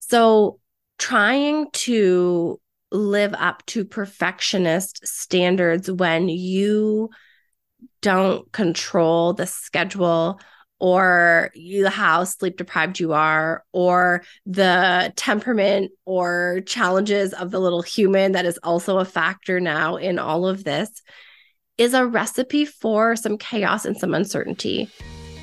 So, trying to live up to perfectionist standards when you don't control the schedule or you how sleep deprived you are or the temperament or challenges of the little human that is also a factor now in all of this is a recipe for some chaos and some uncertainty.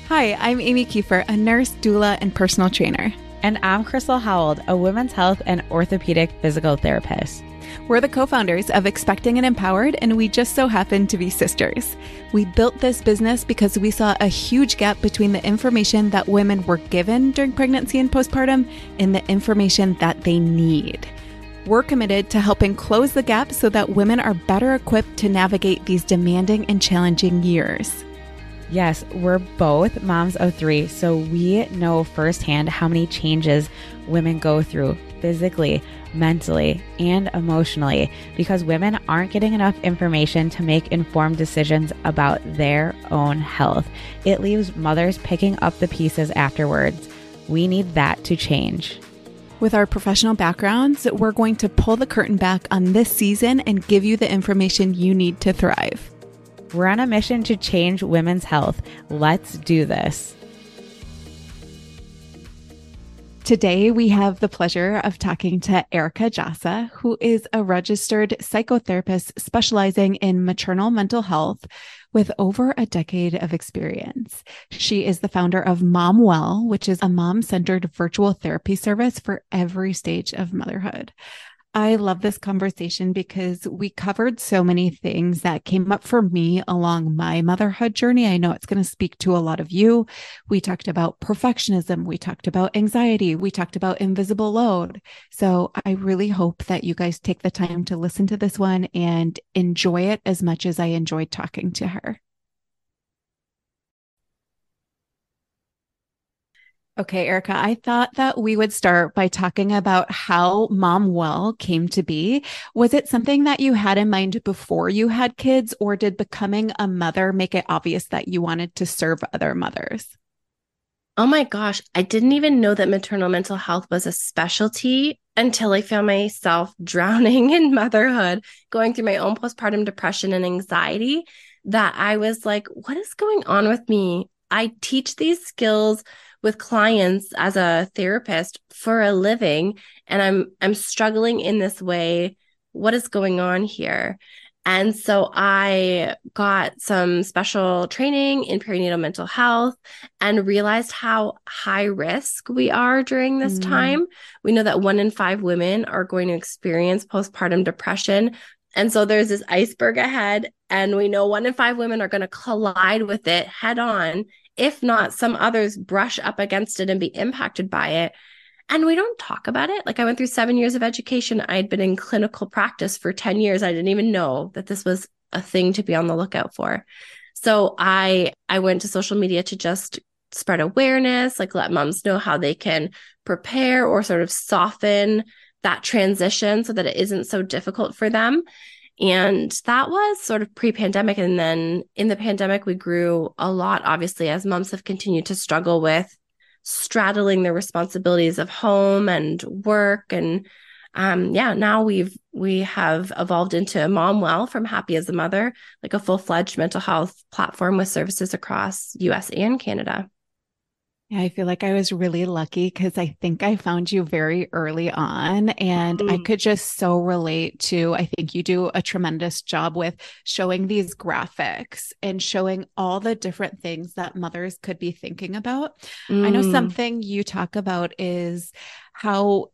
Hi, I'm Amy Kiefer, a nurse, doula, and personal trainer. And I'm Crystal Howell, a women's health and orthopedic physical therapist. We're the co founders of Expecting and Empowered, and we just so happen to be sisters. We built this business because we saw a huge gap between the information that women were given during pregnancy and postpartum and the information that they need. We're committed to helping close the gap so that women are better equipped to navigate these demanding and challenging years. Yes, we're both moms of three, so we know firsthand how many changes women go through physically, mentally, and emotionally because women aren't getting enough information to make informed decisions about their own health. It leaves mothers picking up the pieces afterwards. We need that to change. With our professional backgrounds, we're going to pull the curtain back on this season and give you the information you need to thrive. We're on a mission to change women's health. Let's do this. Today, we have the pleasure of talking to Erica Djossa, who is a registered psychotherapist specializing in maternal mental health with over a decade of experience. She is the founder of Momwell, which is a mom centered virtual therapy service for every stage of motherhood. I love this conversation because we covered so many things that came up for me along my motherhood journey. I know it's going to speak to a lot of you. We talked about perfectionism. We talked about anxiety. We talked about invisible load. So I really hope that you guys take the time to listen to this one and enjoy it as much as I enjoyed talking to her. Okay, Erica, I thought that we would start by talking about how Momwell came to be. Was it something that you had in mind before you had kids, or did becoming a mother make it obvious that you wanted to serve other mothers? Oh my gosh, I didn't even know that maternal mental health was a specialty until I found myself drowning in motherhood, going through my own postpartum depression and anxiety. That I was like, what is going on with me? I teach these skills with clients as a therapist for a living and I'm I'm struggling in this way. What is going on here? And so I got some special training in perinatal mental health and realized how high risk we are during this mm. time. We know that one in five women are going to experience postpartum depression. And so there's this iceberg ahead, and we know one in five women are going to collide with it head on if not some others brush up against it and be impacted by it. And we don't talk about it. Like i went through seven years of education. I had been in clinical practice for 10 years. I didn't even know that this was a thing to be on the lookout for. So i i went to social media to just spread awareness like let moms know how they can prepare or sort of soften that transition so that it isn't so difficult for them and that was sort of pre pandemic. And then in the pandemic, we grew a lot, obviously, as moms have continued to struggle with straddling the responsibilities of home and work. And um, yeah, now we've, we have evolved into Momwell from Happy as a Mother, like a full fledged mental health platform with services across US and Canada. Yeah, I feel like I was really lucky because I think I found you very early on and mm. I could just so relate to. I think you do a tremendous job with showing these graphics and showing all the different things that mothers could be thinking about. Mm. I know mm. something you talk about is how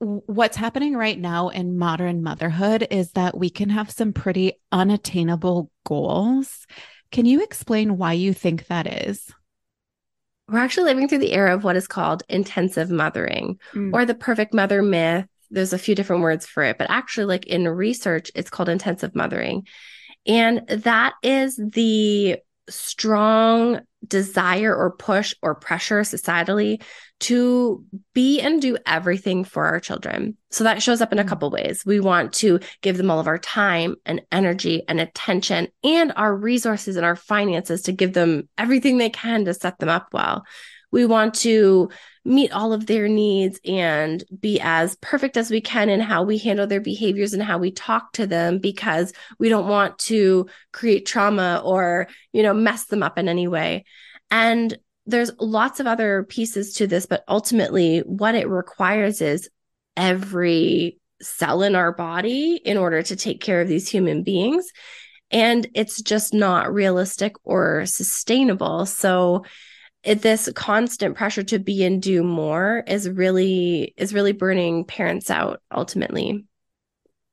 what's happening right now in modern motherhood is that we can have some pretty unattainable goals. Can you explain why you think that is? We're actually living through the era of what is called intensive mothering mm. or the perfect mother myth. There's a few different words for it, but actually, like in research, it's called intensive mothering. And that is the strong desire or push or pressure societally to be and do everything for our children. So that shows up in a mm. couple ways. We want to give them all of our time and energy and attention and our resources and our finances to give them everything they can to set them up well. We want to meet all of their needs and be as perfect as we can in how we handle their behaviors and how we talk to them because we don't want to create trauma or, you know, mess them up in any way. And there's lots of other pieces to this, but ultimately, what it requires is every cell in our body in order to take care of these human beings. And it's just not realistic or sustainable. So, it, this constant pressure to be and do more is really is really burning parents out ultimately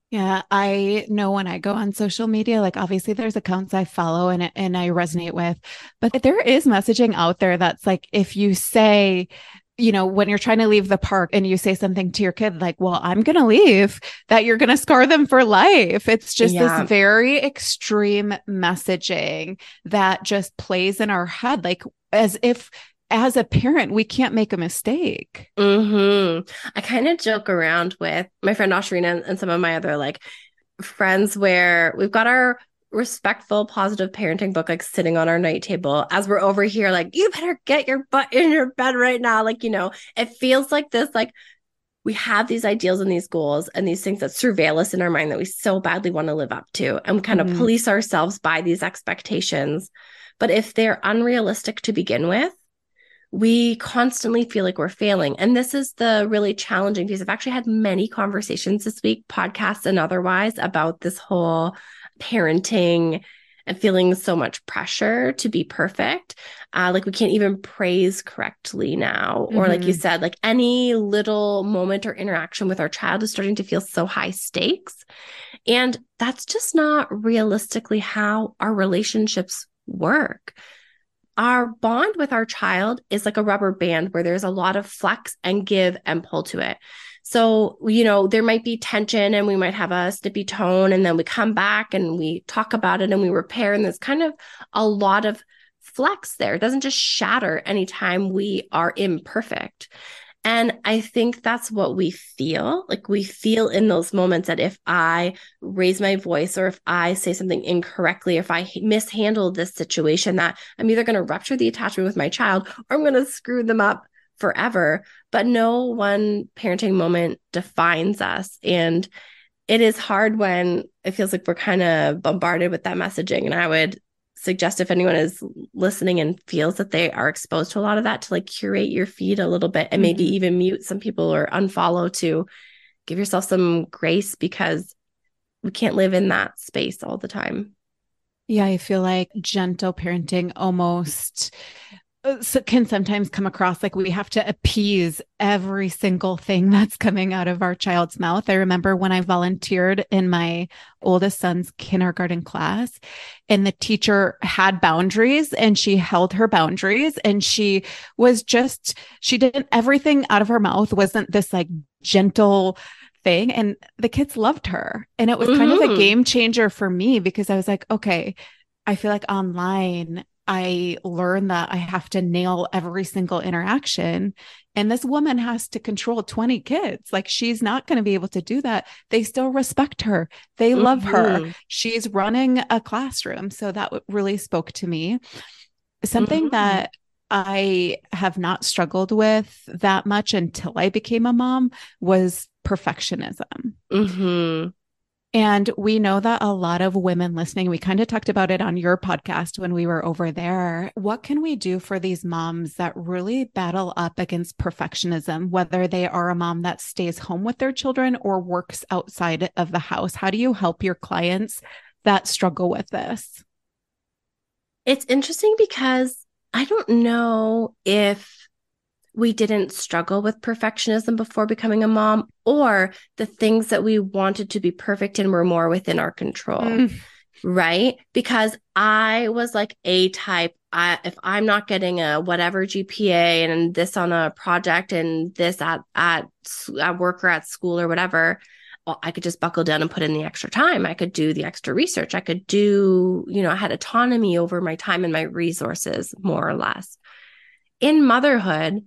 yeah, I know when I go on social media, like obviously there's accounts I follow and and I resonate with, but there is messaging out there that's like if you say, you know, when you're trying to leave the park and you say something to your kid like, "Well, I'm going to leave," that you're going to scar them for life. It's just yeah. this very extreme messaging that just plays in our head like as if as a parent, we can't make a mistake. Mm-hmm. I kind of joke around with my friend Osharina and some of my other like friends where we've got our respectful, positive parenting book like sitting on our night table as we're over here, like, you better get your butt in your bed right now. Like, you know, it feels like this, like, we have these ideals and these goals and these things that surveil us in our mind that we so badly want to live up to. And we kind mm-hmm. of police ourselves by these expectations. But if they're unrealistic to begin with, we constantly feel like we're failing. And this is the really challenging piece. I've actually had many conversations this week, podcasts and otherwise, about this whole parenting and feeling so much pressure to be perfect. Uh, like we can't even praise correctly now. Mm-hmm. Or, like you mm-hmm. said, like any little moment or interaction with our child is starting to feel so high stakes. And that's just not realistically how our relationships work our bond with our child is like a rubber band where there's a lot of flex and give and pull to it. So, you know, there might be tension and we might have a snippy tone and then we come back and we talk about it and we repair. And there's kind of a lot of flex there. It doesn't just shatter anytime we are imperfect. And I think that's what we feel. Like we feel in those moments that if I raise my voice or if I say something incorrectly, if I mishandle this situation, that I'm either going to rupture the attachment with my child or I'm going to screw them up forever. But no one parenting moment defines us. And it is hard when it feels like we're kind of bombarded with that messaging. And I would suggest if anyone is listening and feels that they are exposed to a lot of that to like curate your feed a little bit and maybe mm-hmm. even mute some people or unfollow to give yourself some grace because we can't live in that space all the time. Yeah, I feel like gentle parenting almost uh, can sometimes come across like we have to appease every single thing that's coming out of our child's mouth. I remember when I volunteered in my oldest son's kindergarten class and the teacher had boundaries and she held her boundaries and she was just she didn't everything out of her mouth wasn't this like gentle thing and the kids loved her and it was mm-hmm. kind of a mm-hmm. game changer for me because I was like okay I feel like online I learned that I have to nail every single interaction. And this woman has to control 20 kids. Like she's not going to be able to do that. They still respect her, they mm-hmm. love her. Mm-hmm. She's running a classroom. So that really spoke to me. Something mm-hmm. that I have not struggled with that much until I became a mom was perfectionism. Mm-hmm. And we know that a lot of women listening, we kind of talked about it on your podcast when we were over there. What can we do for these moms that really battle up against perfectionism, whether they are a mom that stays home with their children or works outside of the house? How do you help your clients that struggle with this? It's interesting because I don't know if we didn't struggle with perfectionism before becoming a mom, or the things that we wanted to be perfect and were more within our control. Mm. Right. Because I was like A type. I, if I'm not getting a whatever GPA and this on a project and this at, at, at work or at school or whatever, well, I could just buckle down and put in the extra time. I could do the extra research. I could do, you know, I had autonomy over my time and my resources, more or less. In motherhood,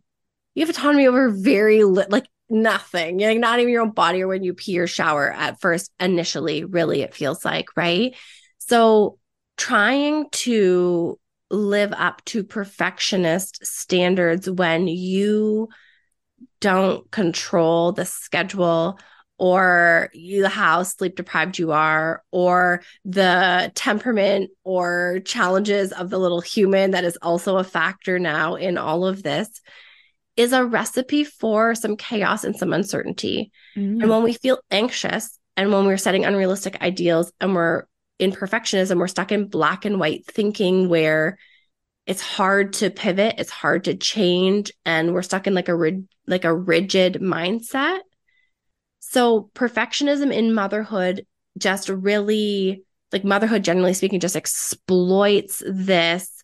you have autonomy over very li- like nothing. Like not even your own body or when you pee or shower at first initially really it feels like right? So trying to live up to perfectionist standards when you don't control the schedule or you how sleep deprived you are or the temperament or challenges of the little human that is also a factor now in all of this is a recipe for some chaos and some uncertainty mm. and when we feel anxious and when we're setting unrealistic ideals and we're in perfectionism we're stuck in black and white thinking where it's hard to pivot it's hard to change and we're stuck in like a like a rigid mindset so perfectionism in motherhood just really like motherhood generally speaking just exploits this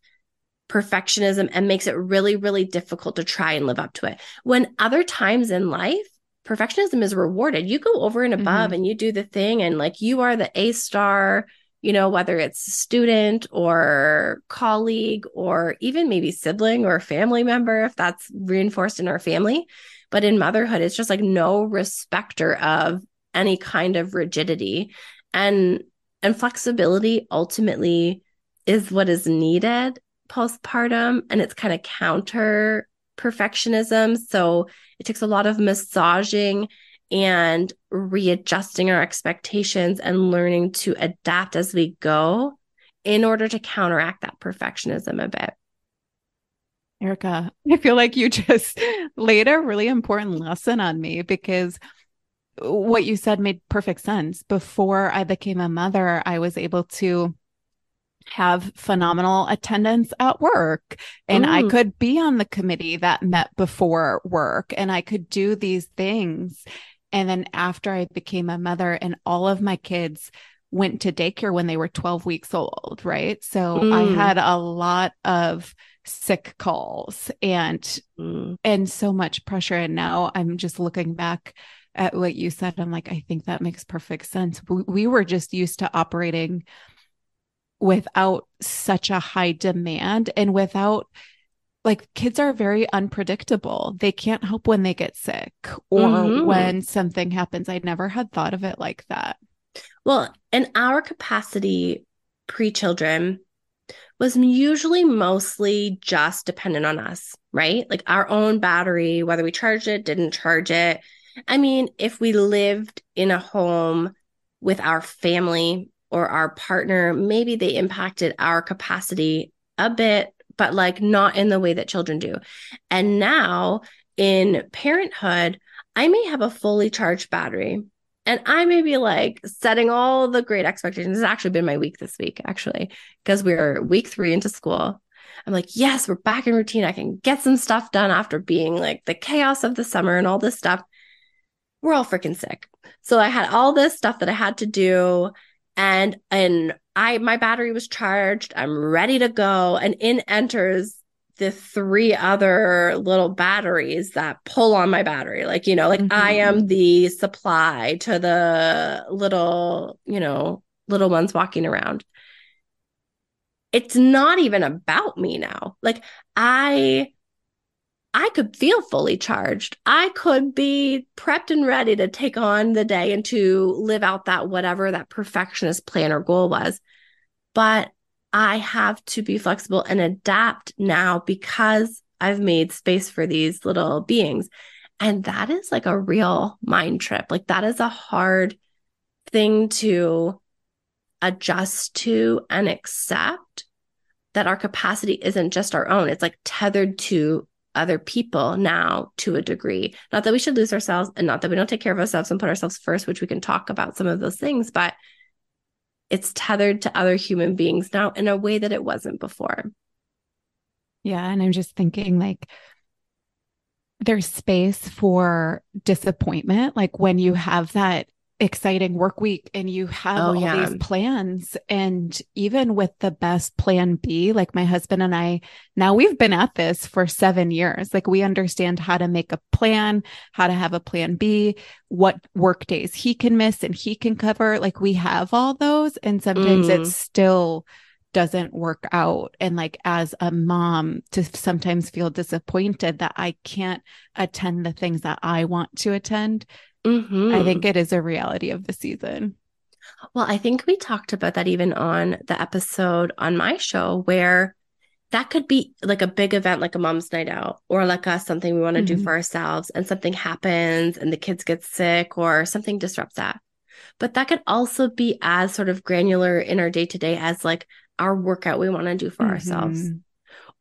perfectionism and makes it really really difficult to try and live up to it. When other times in life perfectionism is rewarded. You go over and above mm-hmm. and you do the thing and like you are the A star, you know, whether it's student or colleague or even maybe sibling or family member if that's reinforced in our family but in motherhood, it's just like no respecter of any kind of rigidity. And and flexibility ultimately is what is needed postpartum. And it's kind of counter perfectionism. So it takes a lot of massaging and readjusting our expectations and learning to adapt as we go in order to counteract that perfectionism a bit. Erica, I feel like you just laid a really important lesson on me because what you said made perfect sense. Before I became a mother, I was able to have phenomenal attendance at work and Ooh. I could be on the committee that met before work and I could do these things. And then after I became a mother and all of my kids went to daycare when they were 12 weeks old, right? So mm. I had a lot of sick calls and mm. and so much pressure and now i'm just looking back at what you said i'm like i think that makes perfect sense we, we were just used to operating without such a high demand and without like kids are very unpredictable. They can't help when they get sick or mm-hmm. when something happens. I never had thought of it like that. Well, in our capacity pre children, was usually mostly just dependent on us, right? Like our own battery, whether we charged it, didn't charge it. I mean, if we lived in a home with our family or our partner, maybe they impacted our capacity a bit, but like not in the way that children do. And now in parenthood, I may have a fully charged battery and I may be like setting all the great expectations. It's actually been my week this week, actually, because we're week three into school. I'm like, yes, we're back in routine. I can get some stuff done after being like the chaos of the summer and all this stuff. We're all freaking sick. So I had all this stuff that I had to do and and I my battery was charged. I'm ready to go and in enters the three other little batteries that pull on my battery. Like, you know, like mm-hmm. I am the supply to the little, you know, little ones walking around. It's not even about me now. Like I I could feel fully charged. I could be prepped and ready to take on the day and to live out that whatever that perfectionist plan or goal was. But I have to be flexible and adapt now because I've made space for these little beings. And that is like a real mind trip. Like, that is a hard thing to adjust to and accept that our capacity isn't just our own. It's like tethered to other people now to a degree. Not that we should lose ourselves and not that we don't take care of ourselves and put ourselves first, which we can talk about some of those things, but it's tethered to other human beings now in a way that it wasn't before. Yeah. And I'm just thinking like there's space for disappointment. Like when you have that exciting work week and you have oh, all yeah. these plans. And even with the best plan B like my husband and I now we've been at this for 7 years. Like we understand how to make a plan how to have a plan B what work days he can miss and he can cover. Like we have all those and sometimes mm. it still doesn't work out. And like as a mom to sometimes feel disappointed that I can't attend the things that I want to attend Mm-hmm. I think it is a reality of the season. Well, I think we talked about that even on the episode on my show where that could be like a big event like a mom's night out or like a something we want to mm-hmm. do for ourselves and something happens and the kids get sick or something disrupts that but that could also be as sort of granular in our day to day as like our workout we want to do for mm-hmm. ourselves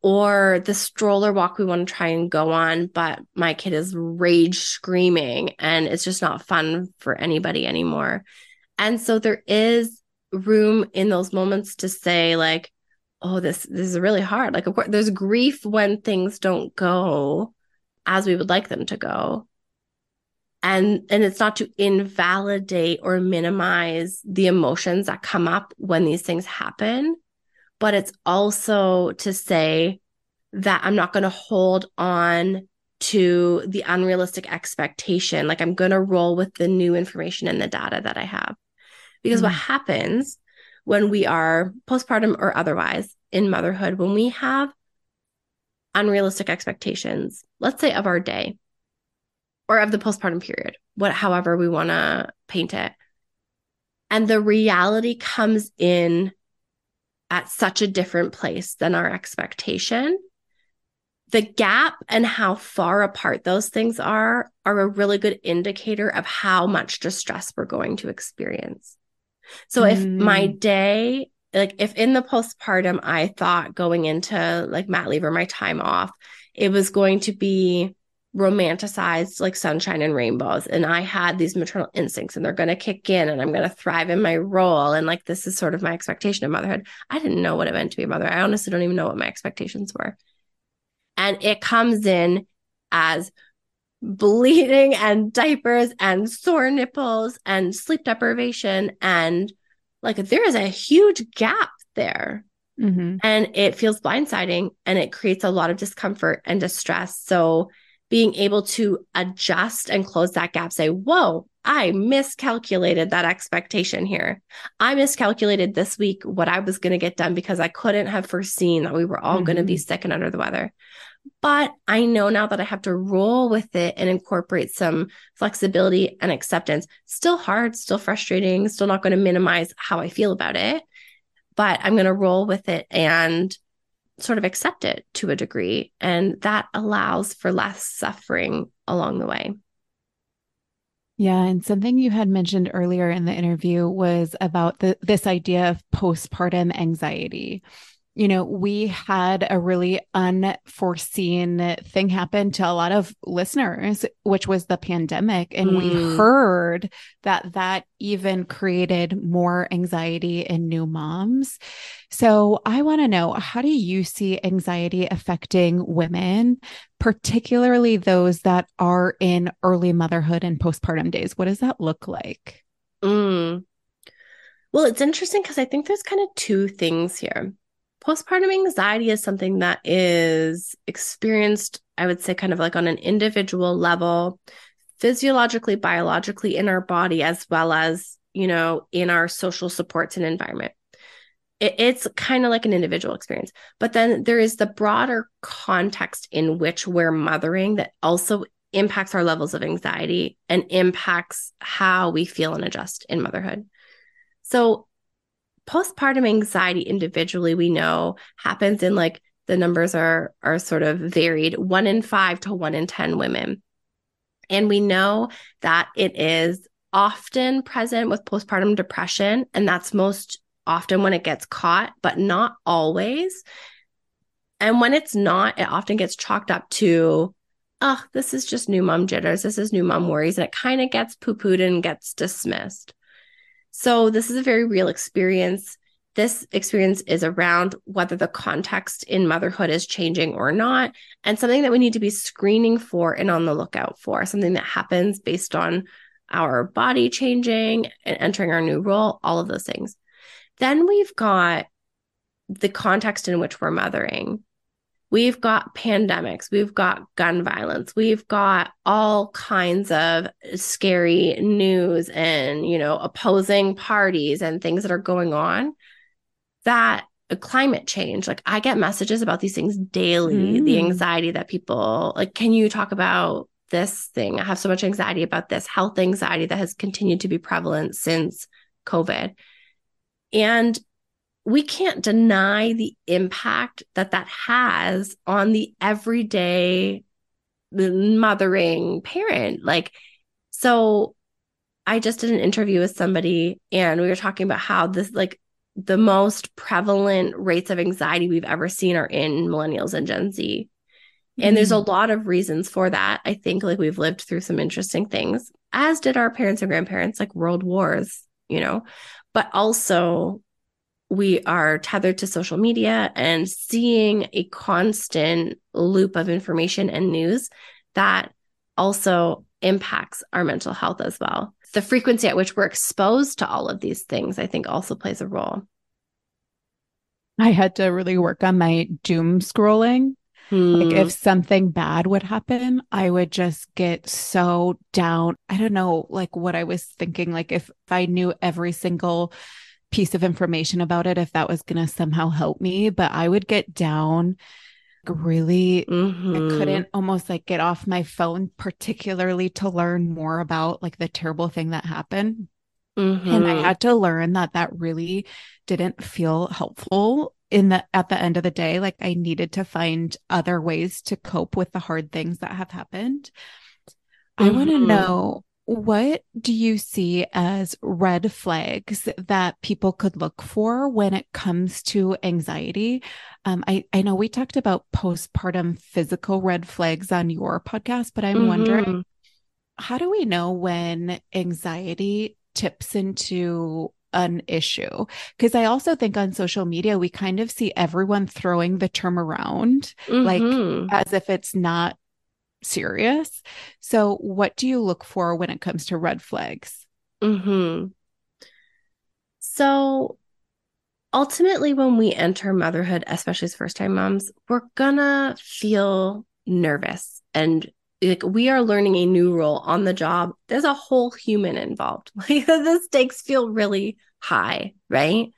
or the stroller walk we want to try and go on, but my kid is rage screaming and it's just not fun for anybody anymore. And so there is room in those moments to say, like, oh, this this is really hard. Like, of course, there's grief when things don't go as we would like them to go and and it's not to invalidate or minimize the emotions that come up when these things happen but it's also to say that I'm not going to hold on to the unrealistic expectation like I'm going to roll with the new information and the data that I have because mm what happens when we are postpartum or otherwise in motherhood when we have unrealistic expectations let's say of our day or of the postpartum period, what however we want to paint it. And the reality comes in at such a different place than our expectation. The gap and how far apart those things are are a really good indicator of how much distress we're going to experience. So mm. if my mm. day, like if in the postpartum I thought going into like mat leave or my time off, it was going to be romanticized like sunshine and rainbows and i had these maternal instincts and they're going to kick in and i'm going to thrive in my role and like this is sort of my expectation of motherhood. I didn't know what it meant to be a mother. I honestly don't even know what my expectations were. And it comes in as bleeding and diapers and sore nipples and sleep deprivation and like there is a huge gap there. Mm-hmm. and it feels blindsiding and it creates a lot of discomfort and distress. So being able to adjust and close that gap, say, whoa, I miscalculated that expectation here. I miscalculated this week what I was going to get done because I couldn't have foreseen that we were all mm-hmm. going to be sick and under the weather. But I know now that I have to roll with it and incorporate some flexibility and acceptance. Still hard, still frustrating, still not going to minimize how I feel about it, but I'm going to roll with it and sort of accept it to a degree. And that allows for less suffering along the way. Yeah, and something you had mentioned earlier in the interview was about the this idea of postpartum anxiety you know, we had a really unforeseen thing happen to a lot of listeners, which was the pandemic. And mm. we heard that that even created more anxiety in new moms. So I want to know how do you see anxiety affecting women, particularly those that are in early motherhood and postpartum days? What does that look like? Mm. Well, it's interesting because I think there's kind of two things here postpartum anxiety is something that is experienced, I would say, kind of like on an individual level, physiologically, biologically in our body, as well as, you know, in our social supports and environment. It, it's kind of like an individual experience. But then there is the broader context in which we're mothering that also impacts our levels of anxiety and impacts how we feel and adjust in motherhood. So postpartum anxiety individually we know happens in like the numbers are are sort of varied 1 in 5 to 1 in 10 women. And we know that it is often present with postpartum depression and that's most often when it gets caught but not always. And when it's not it often gets chalked up to oh this is just new mom jitters. This is new mom worries and it kind of gets poo-pooed and gets dismissed so, this is a very real experience. This experience is around whether the context in motherhood is changing or not, and something that we need to be screening for and on the lookout for, something that happens based on our body changing and entering our new role, all of those things. Then we've got the context in which we're mothering. We've got pandemics, we've got gun violence, we've got all kinds of scary news and, you know, opposing parties and things that are going on that climate change like i get messages about these things daily mm. the anxiety that people like can you talk about this thing? I have so much anxiety about this health anxiety that has continued to be prevalent since covid. And we can't deny the impact that that has on the everyday mothering parent. Like, so I just did an interview with somebody and we were talking about how this, like, the most prevalent rates of anxiety we've ever seen are in millennials and Gen Z. And there's a mm. lot of reasons for that. I think like we've lived through some interesting things, as did our parents and grandparents, like world wars, you know, but also we are tethered to social media and seeing a constant loop of information and news that also impacts our mental health as well. The frequency at which we're exposed to all of these things, I think, also plays a role. I had to really work on my doom scrolling. Hmm. Like if something bad would happen, I would just get so down. I don't know, like what I was thinking, like if, if I knew every single piece of information about it, if that was going to somehow help me, but I would get down really mm-hmm. I couldn't almost like get off my phone particularly to learn more about like the terrible thing that happened. Mm-hmm. And I mm-hmm. had to learn that that really didn't feel helpful in the at the end of the day like I needed to find other ways to cope with the hard things that have happened. Mm-hmm. I want to know what do you see as red flags that people could look for when it comes to anxiety? Um, I, I know we talked about postpartum physical red flags on your podcast, but I'm mm-hmm. wondering how do we know when anxiety tips into an issue? Because I also think on social media, we kind of see everyone throwing the term around mm-hmm. like as if it's not serious. So, what do you look for when it comes to red flags? Hmm. So, ultimately, when we enter motherhood, especially as first time moms, we're gonna feel nervous and like we are learning a new role on the job. There's a whole human involved. Like the stakes feel really high, right?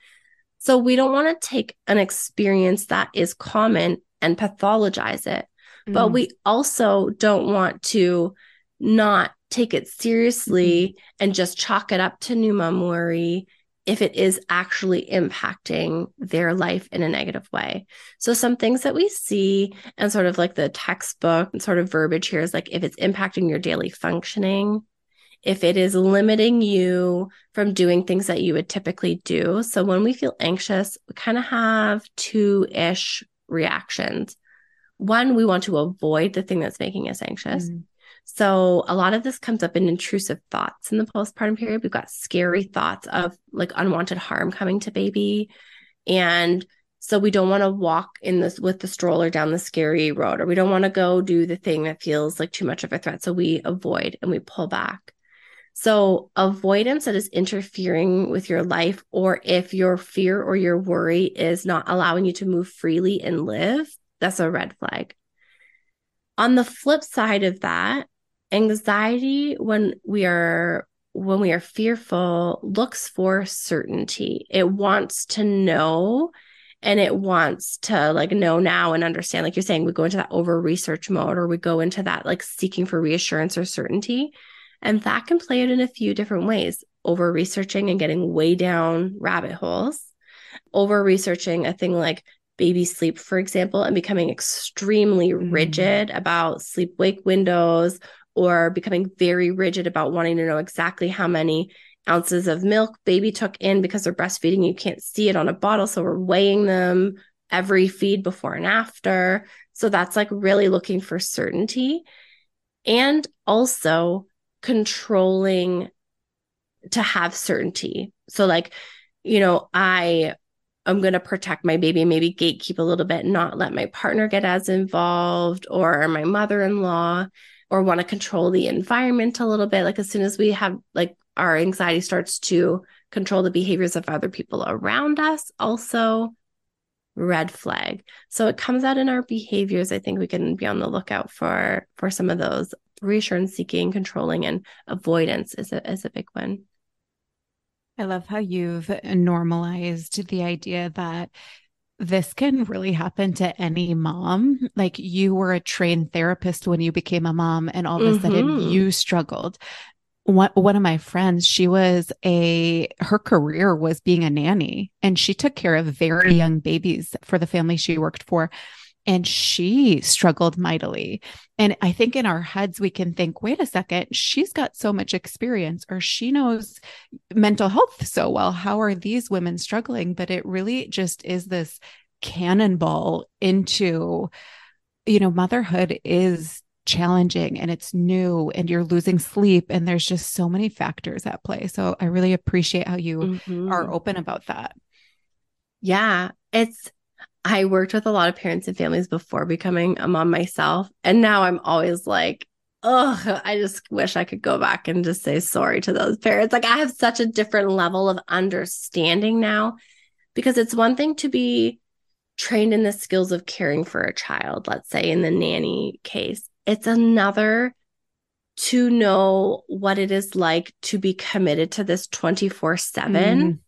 So we don't want to take an experience that is common and pathologize it but mm. we also don't want to not take it seriously mm. and just chalk it up to new mom worry if it is actually impacting their life in a negative way. So, some things that we see and sort of like the textbook and sort of verbiage here is like if it's impacting your daily functioning, if it is limiting you from doing things that you would typically do. So, when we feel anxious, we kind of have two ish reactions one, we want to avoid the thing that's making us anxious. Mm. So a lot of this comes up in intrusive thoughts in the postpartum period. We've got scary thoughts of like unwanted harm coming to baby. And so we don't want to walk in this with the stroller down the scary road, or we don't want to go do the thing that feels like too much of a threat. So we avoid and we pull back. So avoidance that is interfering with your life, or if your fear or your worry is not allowing you to move freely and live, that's a red flag. On the flip side of that, anxiety when we are when we are fearful looks for certainty. It wants to know and it wants to like know now and understand like you're saying we go into that over research mode or we go into that like seeking for reassurance or certainty and that can play out in a few different ways over researching and getting way down rabbit holes over researching a thing like baby sleep, for example, and becoming extremely mm. rigid about sleep wake windows or becoming very rigid about wanting to know exactly how many ounces of milk baby took in because they're breastfeeding. You can't see it on a bottle. So we're weighing them every feed before and after. So that's like really looking for certainty and also controlling to have certainty. So, like, you know, I I'm going to protect my baby, maybe gatekeep a little bit, not let my partner get as involved or my mother in law, or want to control the environment a little bit. Like, as soon as we have, like, our anxiety starts to control the behaviors of other people around us, also red flag. So it comes out in our behaviors. I think we can be on the lookout for for some of those reassurance seeking, controlling, and avoidance is a is a big one. I love how you've normalized the idea that this can really happen to any mom. Like you were a trained therapist when you became a mom, and all of a mm-hmm. sudden you struggled. one, one of my friends, she was a, her career was being a nanny and she took care of very young babies for the family she worked for. And she struggled mightily. And I think in our heads, we can think, wait a second, she's got so much experience or she knows mental health so well. How are these women struggling? But it really just is this cannonball into, you know, motherhood is challenging and it's new and you're losing sleep and there's just so many factors at play. So I really appreciate how you mm-hmm. are open about that. Yeah, it's I worked with a lot of parents and families before becoming a mom myself and now I'm always like oh, I just wish I could go back and just say sorry to those parents. Like I have such a different level of understanding now because it's one thing to be trained in the skills of caring for a child, let's say in the nanny case. It's another to know what it is like to be committed to this 24 7 mm.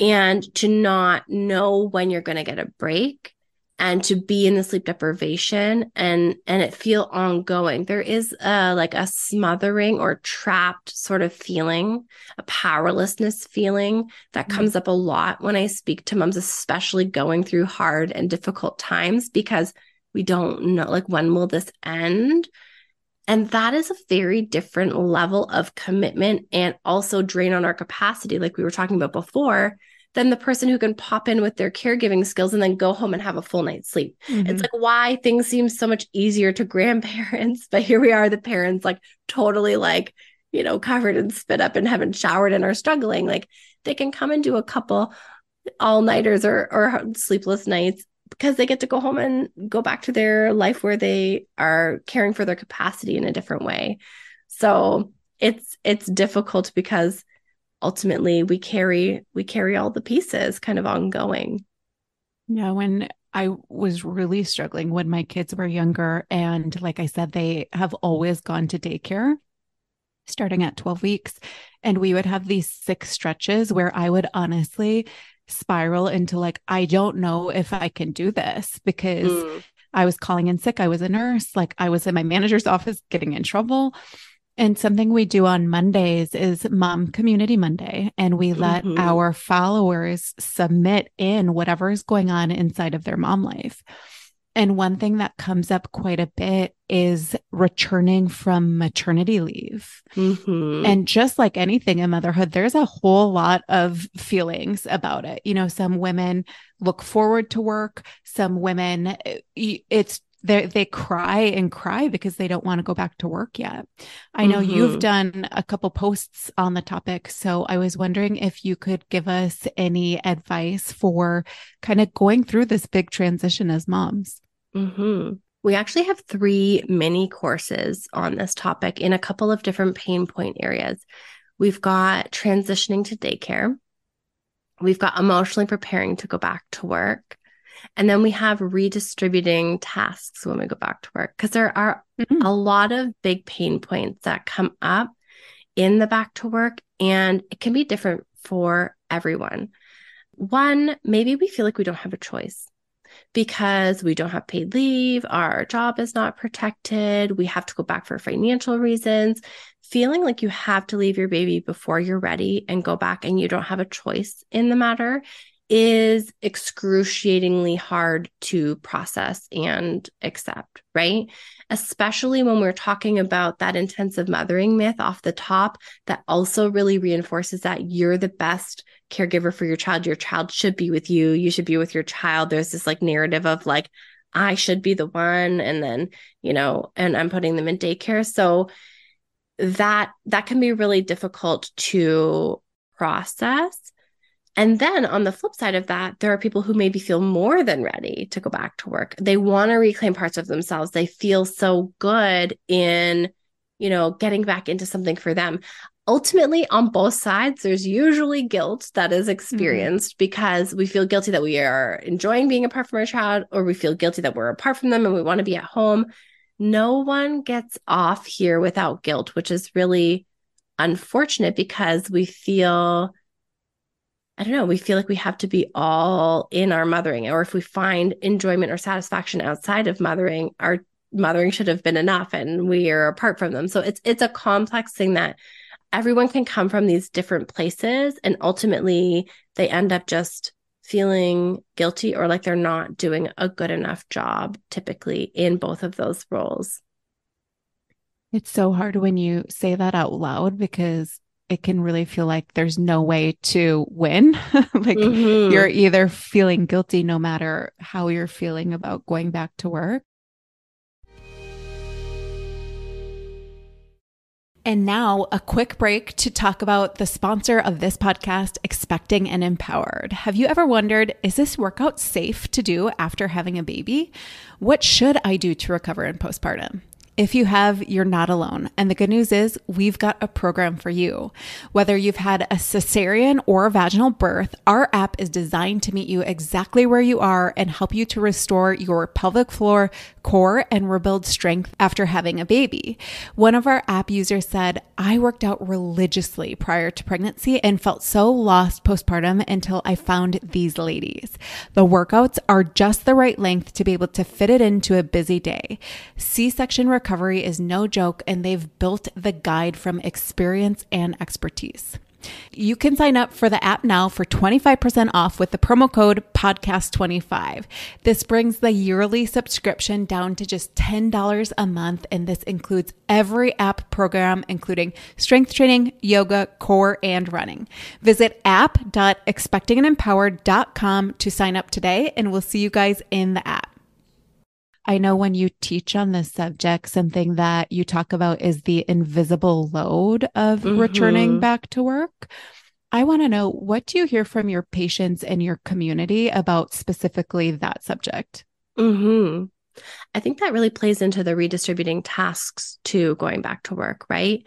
And to not know when you're going to get a break and to be in the sleep deprivation and and it feel ongoing there is a like a smothering or trapped sort of feeling a powerlessness feeling that mm-hmm. comes up a lot when i speak to moms especially going through hard and difficult times because we don't know like when will this end and that is a very different level of commitment and also drain on our capacity like we were talking about before than the person who can pop in with their caregiving skills and then go home and have a full night's sleep. Mm-hmm. It's like why things seem so much easier to grandparents, but here we are, the parents, like totally like, you know, covered and spit up and haven't showered and are struggling. Like they can come and do a couple all nighters or or sleepless nights because they get to go home and go back to their life where they are caring for their capacity in a different way. So it's it's difficult because ultimately we carry we carry all the pieces kind of ongoing yeah when i was really struggling when my kids were younger and like i said they have always gone to daycare starting at 12 weeks and we would have these six stretches where i would honestly spiral into like i don't know if i can do this because mm. i was calling in sick i was a nurse like i was in my manager's office getting in trouble and something we do on Mondays is Mom Community Monday, and we let mm-hmm. our followers submit in whatever is going on inside of their mom life. And one thing that comes up quite a bit is returning from maternity leave. Mm-hmm. And just like anything in motherhood, there's a whole lot of feelings about it. You know, some women look forward to work, some women, eh, it's they they cry and cry because they don't want to go back to work yet. I know mm-hmm. you've done a couple posts on the topic, so I was wondering if you could give us any advice for kind of going through this big transition as moms. Mm-hmm. We actually have three mini courses on this topic in a couple of different pain point areas. We've got transitioning to daycare. We've got emotionally preparing to go back to work. And then we have redistributing tasks when we go back to work because there are mm-hmm. a lot of big pain points that come up in the back to work and it can be different for everyone. One, maybe we feel like we don't have a choice because we don't have paid leave, our job is not protected, we have to go back for financial reasons. Feeling like you have to leave your baby before you're ready and go back and you don't have a choice in the matter is excruciatingly hard to process and accept, right? Especially when we're talking about that intensive mothering myth off the top that also really reinforces that you're the best caregiver for your child. Your child should be with you. You should be with your child. There's this like narrative of like, I should be the one. And then, you know, and I'm putting them in daycare. So that that can be really difficult to process and then on the flip side of that, there are people who maybe feel more than ready to go back to work. They want to reclaim parts of themselves. They feel so good in, you know, getting back into something for them. Ultimately, on both sides, there's usually guilt that is mm-hmm. experienced mm-hmm. because we feel guilty that we are enjoying being apart from our child, or we feel guilty that we're apart from them and we want to be at home. No one gets off here without guilt, which is really unfortunate because we feel I don't know, we feel like we have to be all in our mothering, or if we find enjoyment or satisfaction outside of mothering, our mothering should have been enough and we are apart from them. So it's it's a complex thing that everyone can come from these different places and ultimately they end up just feeling guilty or like they're not doing a good enough job typically in both of those roles. It's so hard when you say that out loud because it can really feel like there's no way to win. like mm-hmm. you're either feeling guilty no matter how you're feeling about going back to work. And now, a quick break to talk about the sponsor of this podcast, Expecting and Empowered. Have you ever wondered, is this workout safe to do after having a baby? What should I do to recover in postpartum? If you have, you're not alone. And the good news is we've got a program for you. Whether you've had a cesarean or a vaginal birth, our app is designed to meet you exactly where you are and help you to restore your pelvic floor, core, and rebuild strength after having a baby. One of our app users said, I worked out religiously prior to pregnancy and felt so lost postpartum until I found these ladies. The workouts are just the right length to be able to fit it into a busy day. C-section recovery is no joke, and they've built the guide from experience and expertise. You can sign up for the app now for 25% off with the promo code podcast25. This brings the yearly subscription down to just $10 a month. And this includes every app program, including strength training, yoga, core, and running. Visit app.expectingandempowered.com to sign up today. And we'll see you guys in the app. I know when you teach on this subject, something that you talk about is the invisible load of mm-hmm. returning back to work. I want to know what do you hear from your patients and your community about specifically that subject? Hmm. I think that really plays into the redistributing tasks to going back to work, right?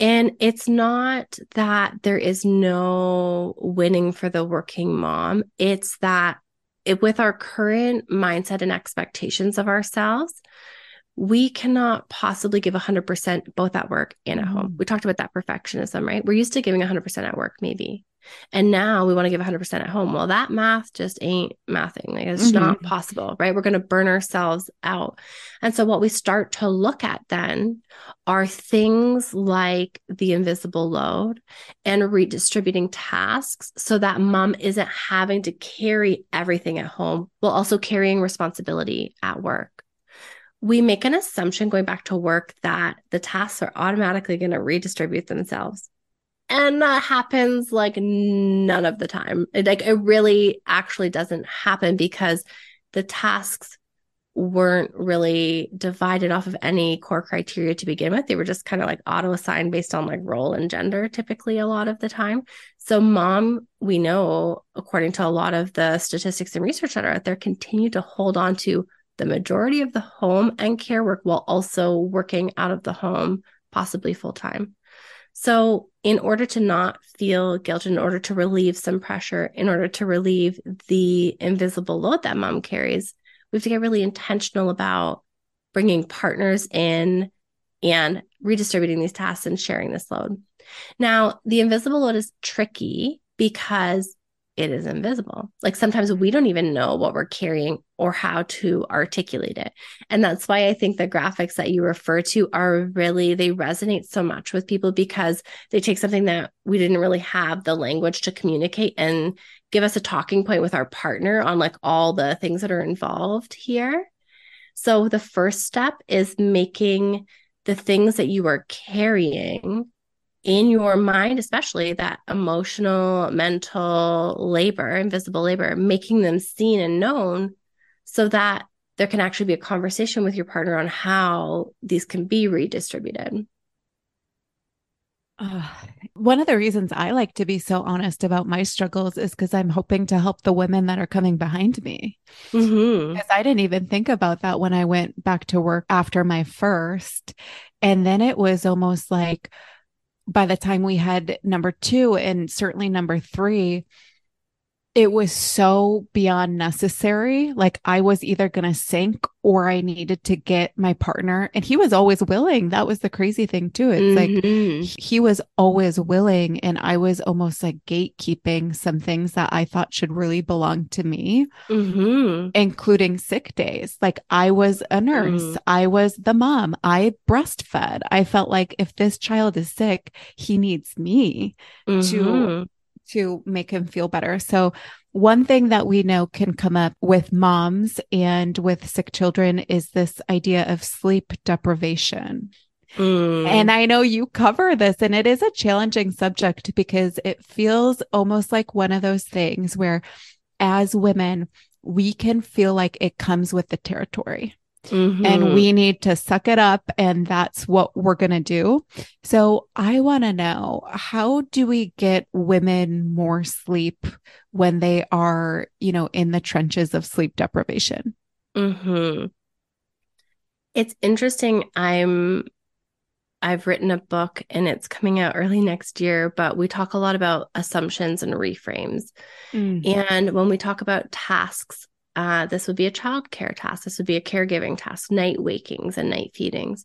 And it's not that there is no winning for the working mom. It's that it, with our current mindset and expectations of ourselves, we cannot possibly give 100% both at work and at home. Mm. We talked about that perfectionism, right? We're used to giving 100% at work, maybe. And now we want to give 100% at home. Well, that math just ain't mathing. Like it's mm-hmm. not possible, right? We're going to burn ourselves out. And so what we start to look at then are things like the invisible load and redistributing tasks so that mom isn't having to carry everything at home while also carrying responsibility at work we make an assumption going back to work that the tasks are automatically going to redistribute themselves and that happens like none of the time. It, like it really actually doesn't happen because the tasks weren't really divided off of any core criteria to begin with. They were just kind of like auto assigned based on like role and gender typically a lot of the time. So mom we know according to a lot of the statistics and research that are out there continue to hold on to the majority of the home and care work while also working out of the home possibly full time so, in order to not feel guilt, in order to relieve some pressure, in order to relieve the invisible load that mom carries, we have to get really intentional about bringing partners in and redistributing these tasks and sharing this load. Now, the invisible load is tricky because it is invisible. Like sometimes we don't even know what we're carrying or how to articulate it. And that's why I think the graphics that you refer to are really, they resonate so much with people because they take something that we didn't really have the language to communicate and give us a talking point with our partner on like all the things that are involved here. So the first step is making the things that you are carrying in your mind, especially that emotional, mental labor, invisible labor, making them seen and known so that there can actually be a conversation with your partner on how these can be redistributed. Uh, one of the reasons I like to be so honest about my struggles is because I'm hoping to help the women that are coming behind me. Mm-hmm. Because I didn't even think about that when I went back to work after my first. And then it was almost like, by the time we had number two and certainly number three, it was so beyond necessary. Like I was either going to sink or I needed to get my partner. And he was always willing. That was the crazy thing, too. It's mm-hmm. like he was always willing. And I was almost like gatekeeping some things that I thought should really belong to me, mm-hmm. including sick days. Like I was a nurse, mm-hmm. I was the mom, I breastfed. I felt like if this child is sick, he needs me to mm-hmm to make him feel better. So, one thing that we know can come up with moms and with sick children is this idea of sleep deprivation. Mm. And I know you cover this, and it is a challenging subject because it feels almost like one of those things where, as women, we can feel like it comes with the territory. Mm-hmm. And we need to suck it up. And that's what we're going to do. So I want to know how do we get women more sleep when they are, you know, in the trenches of sleep deprivation? Mm-hmm. It's interesting. I'm I've written a book and it's coming out early next year, but we talk a lot about assumptions and reframes. Mm. And when we talk about tasks, uh, this would be a child care task. This would be a caregiving task, night wakings and night feedings.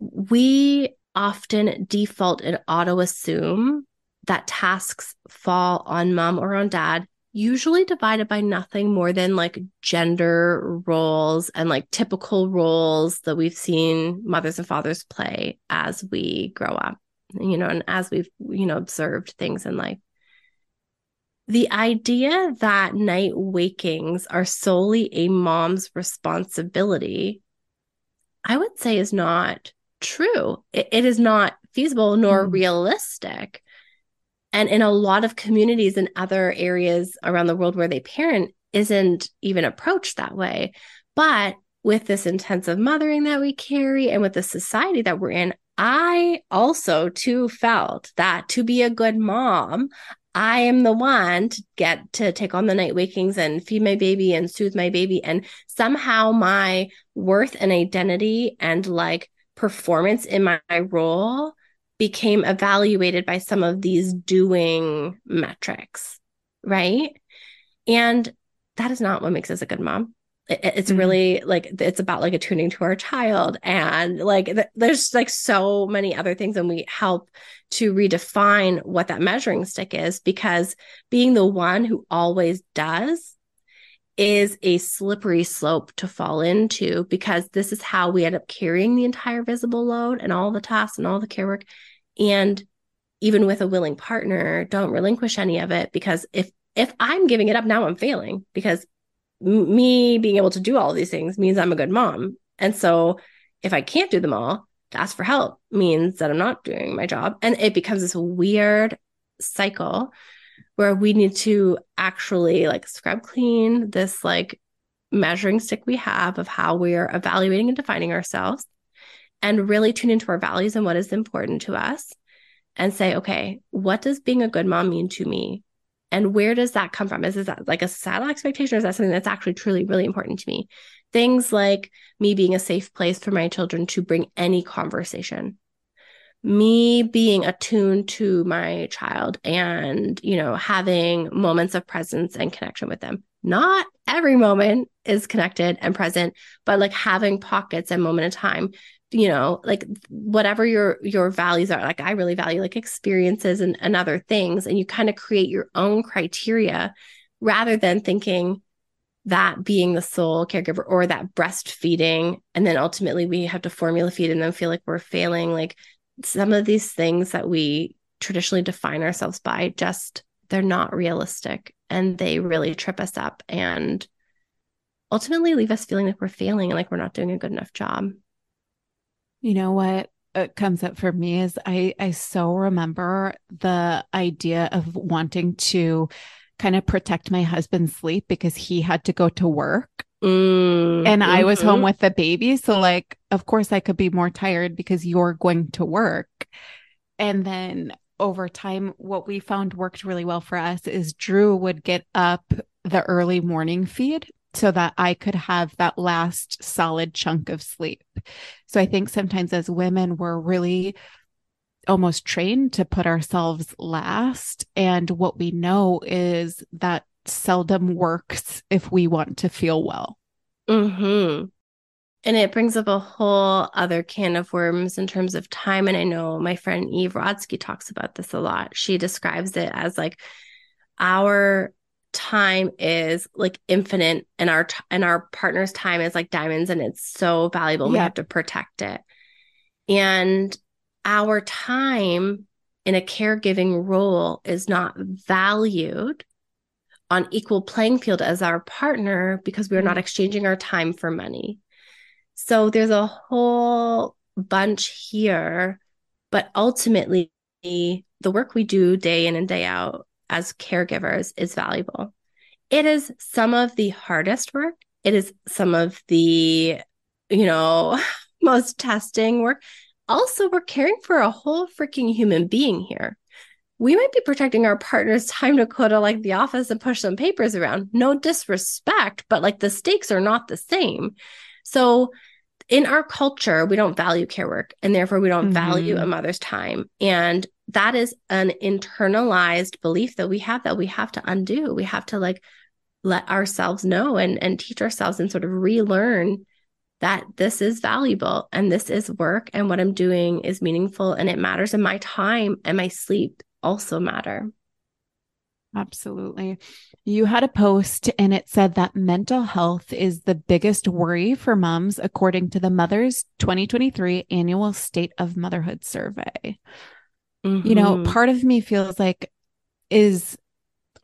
We often default and auto assume that tasks fall on mom or on dad, usually divided by nothing more than like gender roles and like typical roles that we've seen mothers and fathers play as we grow up, you know, and as we've, you know, observed things in life. The idea that night wakings are solely a mom's responsibility, I would say is not true. it, it is not feasible nor mm. realistic. And in a lot of communities and other areas around the world where they parent, isn't even approached that way. But with this intensive mothering that we carry and with the society that we're in, I also too felt that to be a good mom, I am the one to get to take on the night wakings and feed my baby and soothe my baby. And somehow my worth and identity and like performance in my, role became evaluated by some of these doing metrics. Right. And that is not what makes us a good mom it's mm-hmm. really like it's about like attuning to our child and like th- there's like so many other things and we help to redefine what that measuring stick is because being the one who always does is a slippery slope to fall into because this is how we end up carrying the entire visible load and all the tasks and all the care work and even with a willing partner don't relinquish any of it because if if i'm giving it up now i'm failing because me being able to do all of these things means I'm a good mom. And so if I can't do them all, to ask for help means that I'm not doing my job. And it becomes this weird cycle where we need to actually like scrub clean this like measuring stick we have of how we are evaluating and defining ourselves and really tune into our values and what is important to us and say, okay, what does being a good mom mean to me? And where does that come from? Is, is that like a societal expectation or is that something that's actually truly really important to me? Things like me being a safe place for my children to bring any conversation, me being attuned to my child and, you know, having moments of presence and connection with them. Not every moment is connected and present, but like having pockets and moment of time you know like whatever your your values are like i really value like experiences and, and other things and you kind of create your own criteria rather than thinking that being the sole caregiver or that breastfeeding and then ultimately we have to formula feed and then feel like we're failing. Like some of these things that we traditionally define ourselves by just they're not realistic and they really trip us up and ultimately leave us feeling like we're failing and like we're not doing a good enough job you know what uh, comes up for me is I I so remember the idea of wanting to kind of protect my husband's sleep because he had to go to work. Mm, and I was home mm-hmm. with the baby. So, like, of course, I could be more tired because you're going to work. And then over time, what we found worked really well for us is Drew would get up the early morning feed so that I could have that last solid chunk of sleep. So I think sometimes as women, we're really almost trained to put ourselves last. And what we know is that seldom works if we want to feel well. Mm-hmm. And it brings up a whole other can of worms in terms of time. And I know my friend Eve Rodsky talks about this a lot. She describes it as like our time is like infinite and our t- and our partner's time is like diamonds and it's so valuable. Yeah. We have to protect it. And our time in a caregiving role is not valued on equal playing field as our partner because we're not mm-hmm. exchanging our time for money. So there's a whole bunch here, but ultimately the work we do day in and day out as caregivers is valuable. It is some of the hardest work. It is some of the, you know, most testing work. Also, we're caring for a whole freaking human being here. We might be protecting our partner's time to go to like the office and push some papers around. No disrespect, but like the stakes are not the same. So, in our culture, we don't value care work and therefore we don't mm-hmm. value a mother's time. And that is an internalized belief that we have that we have to undo. We have to like let ourselves know and and teach ourselves and sort of relearn that this is valuable and this is work and what I'm doing is meaningful and it matters and my time and my sleep also matter. Absolutely. You had a post and it said that mental health is the biggest worry for moms, according to the Mother's 2023 Annual State of Motherhood Survey. Mm-hmm. You know, mm-hmm. part of me feels like, is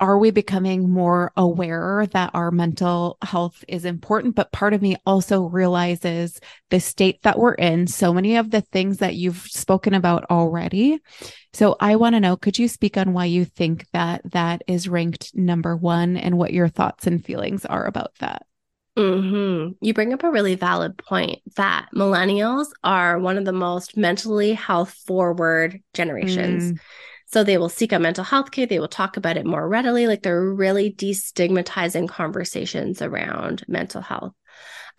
are we becoming more aware that our mental health is important? But part of me also realizes the state that we're in, so many of the things that you've spoken about already. So I want to know could you speak on why you think that that is ranked number one and what your thoughts and feelings are about that? Mm-hmm. You bring up a really valid point that millennials are one of the most mentally health forward generations. Mm. So they will seek out mental health care. They will talk about it more readily. Like they're really destigmatizing conversations around mental health.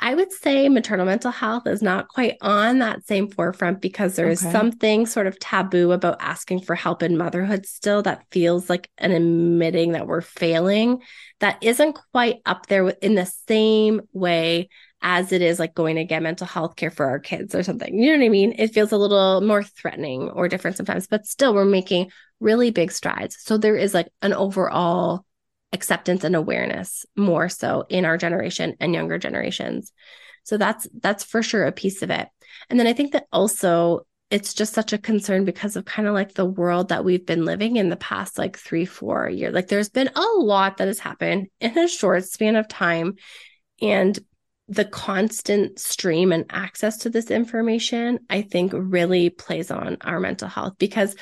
I would say maternal mental health is not quite on that same forefront because there is okay. something sort of taboo about asking for help in motherhood still that feels like an admitting that we're failing that isn't quite up there in the same way as it is like going to get mental health care for our kids or something. You know what I mean? It feels a little more threatening or different sometimes, but still we're making really big strides. So there is like an overall acceptance and awareness more so in our generation and younger generations. So that's that's for sure a piece of it. And then I think that also it's just such a concern because of kind of like the world that we've been living in the past like 3 4 years. Like there's been a lot that has happened in a short span of time and the constant stream and access to this information, I think really plays on our mental health because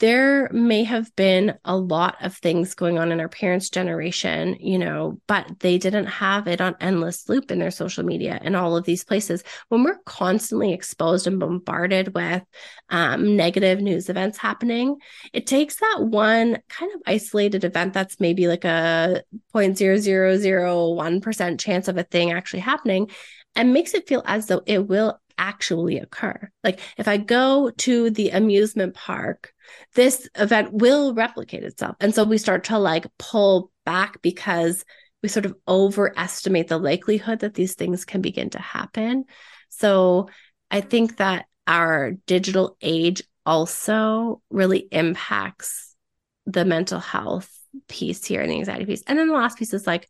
there may have been a lot of things going on in our parents' generation, you know, but they didn't have it on endless loop in their social media and all of these places. When we're constantly exposed and bombarded with um, negative news events happening, it takes that one kind of isolated event that's maybe like a 0.0001% chance of a thing actually happening and makes it feel as though it will actually occur. Like if I go to the amusement park, this event will replicate itself. And so we start to like pull back because we sort of overestimate the likelihood that these things can begin to happen. So I think that our digital age also really impacts the mental health piece here and the anxiety piece. And then the last piece is like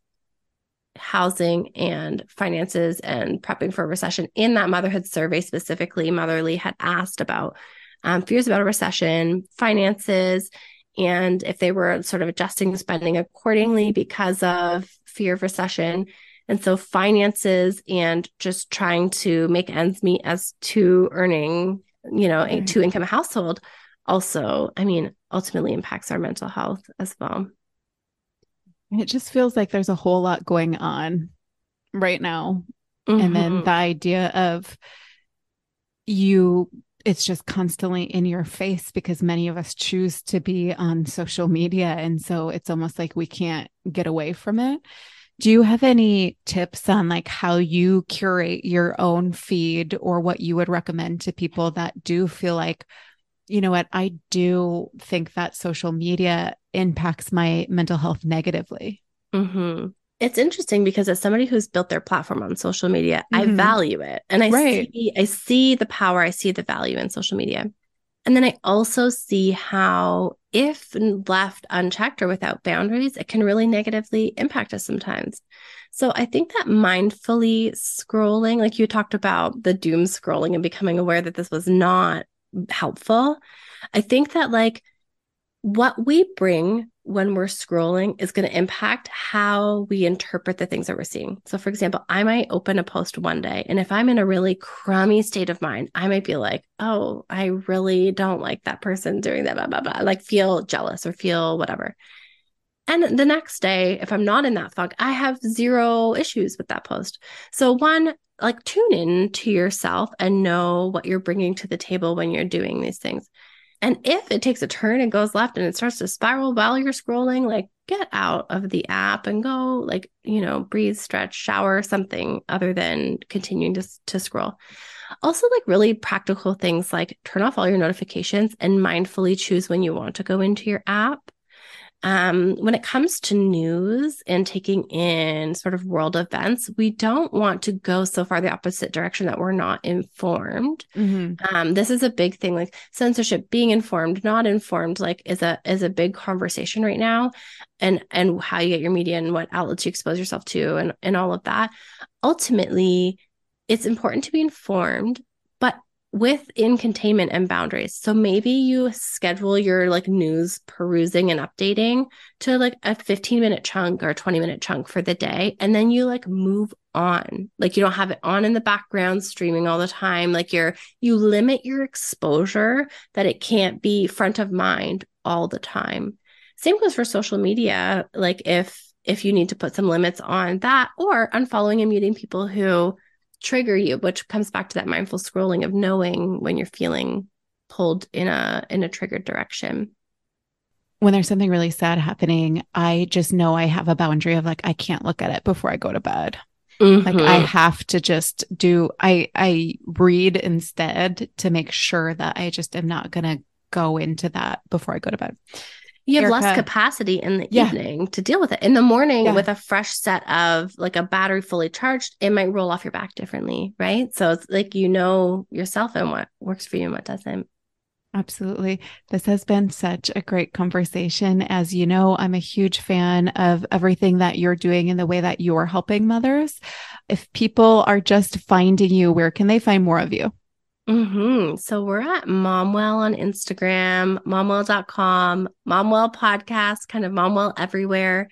housing and finances and prepping for a recession. In that motherhood survey specifically, Motherly had asked about um, fears about a recession, finances, and if they were sort of adjusting spending accordingly because of fear of recession. And so finances and just trying to make ends meet as two earning, you know, a two income household also, I mean, ultimately impacts our mental health as well. It just feels like there's a whole lot going on right now. Mm-hmm. And then mm-hmm. the idea of you it's just constantly in your face because many of us choose to be on social media. And so it's almost like we can't get away from it. Do you have any tips on like how you curate your own feed or what you would recommend to people that do feel like you know what? I do think that social media impacts my mental health negatively. Mm-hmm. It's interesting because as somebody who's built their platform on social media, mm-hmm. I value it. And I right. see I see the power, I see the value in social media. And then I also see how if left unchecked or without boundaries, it can really negatively impact us sometimes. So I think that mindfully scrolling, like you talked about the doom scrolling and becoming aware that this was not helpful. I think that like what we bring when we're scrolling is going to impact how we interpret the things that we're seeing. So, for example, I might open a post one day, and if I'm in a really crummy state of mind, I might be like, oh, I really don't like that person doing that, blah, blah, blah, like feel jealous or feel whatever. And the next day, if I'm not in that funk, I have zero issues with that post. So, one, like tune in to yourself and know what you're bringing to the table when you're doing these things. And if it takes a turn and goes left and it starts to spiral while you're scrolling, like get out of the app and go, like, you know, breathe, stretch, shower, something other than continuing to, to scroll. Also, like really practical things like turn off all your notifications and mindfully choose when you want to go into your app um, when it comes to news and taking in sort of world events, we don't want to go so far the opposite direction that we're not informed. Mm-hmm. Um, this is a big thing, like censorship, being informed, not informed, like is a is a big conversation right now, and and how you get your media and what outlets you expose yourself to, and and all of that. Ultimately, it's important to be informed, within containment and boundaries. So maybe you schedule your like news perusing and updating to like a 15 minute chunk or 20 minute chunk for the day. And then you like move on. Like you don't have it on in the background streaming all the time. Like you're, you limit your exposure that it can't be front of mind all the time. Same goes for social media. Like if, if you need to put some limits on that or unfollowing and muting people who trigger you which comes back to that mindful scrolling of knowing when you're feeling pulled in a in a triggered direction. When there's something really sad happening i just know i have a boundary of like i can't look at it before i go to bed. Mm-hmm. like i have to just do i i read instead to make sure that i just am not going to go into that before i go to bed you have Erica. less capacity in the yeah. evening to deal with it. In the morning, yeah. with a fresh set of like a battery fully charged, it might roll off your back differently, right? So it's like you know yourself and what works for you and what doesn't. Absolutely. This has been such a great conversation. As you know, I'm a huge fan of everything that you're doing and the way that you're helping mothers. If people are just finding you, where can they find more of you? Mm-hmm. So we're at Momwell on Instagram, momwell.com, Momwell podcast, kind of Momwell everywhere.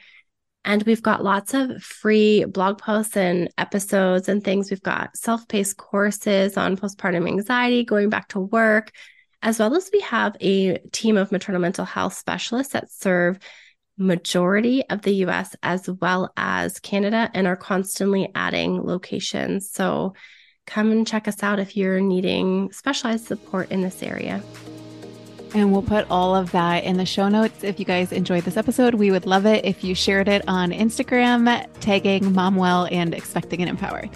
And we've got lots of free blog posts and episodes and things. We've got self paced courses on postpartum anxiety, going back to work, as well as we have a team of maternal mental health specialists that serve majority of the US as well as Canada and are constantly adding locations. So come and check us out if you're needing specialized support in this area. And we'll put all of that in the show notes. If you guys enjoyed this episode, we would love it if you shared it on Instagram, tagging Momwell and expecting and empowered.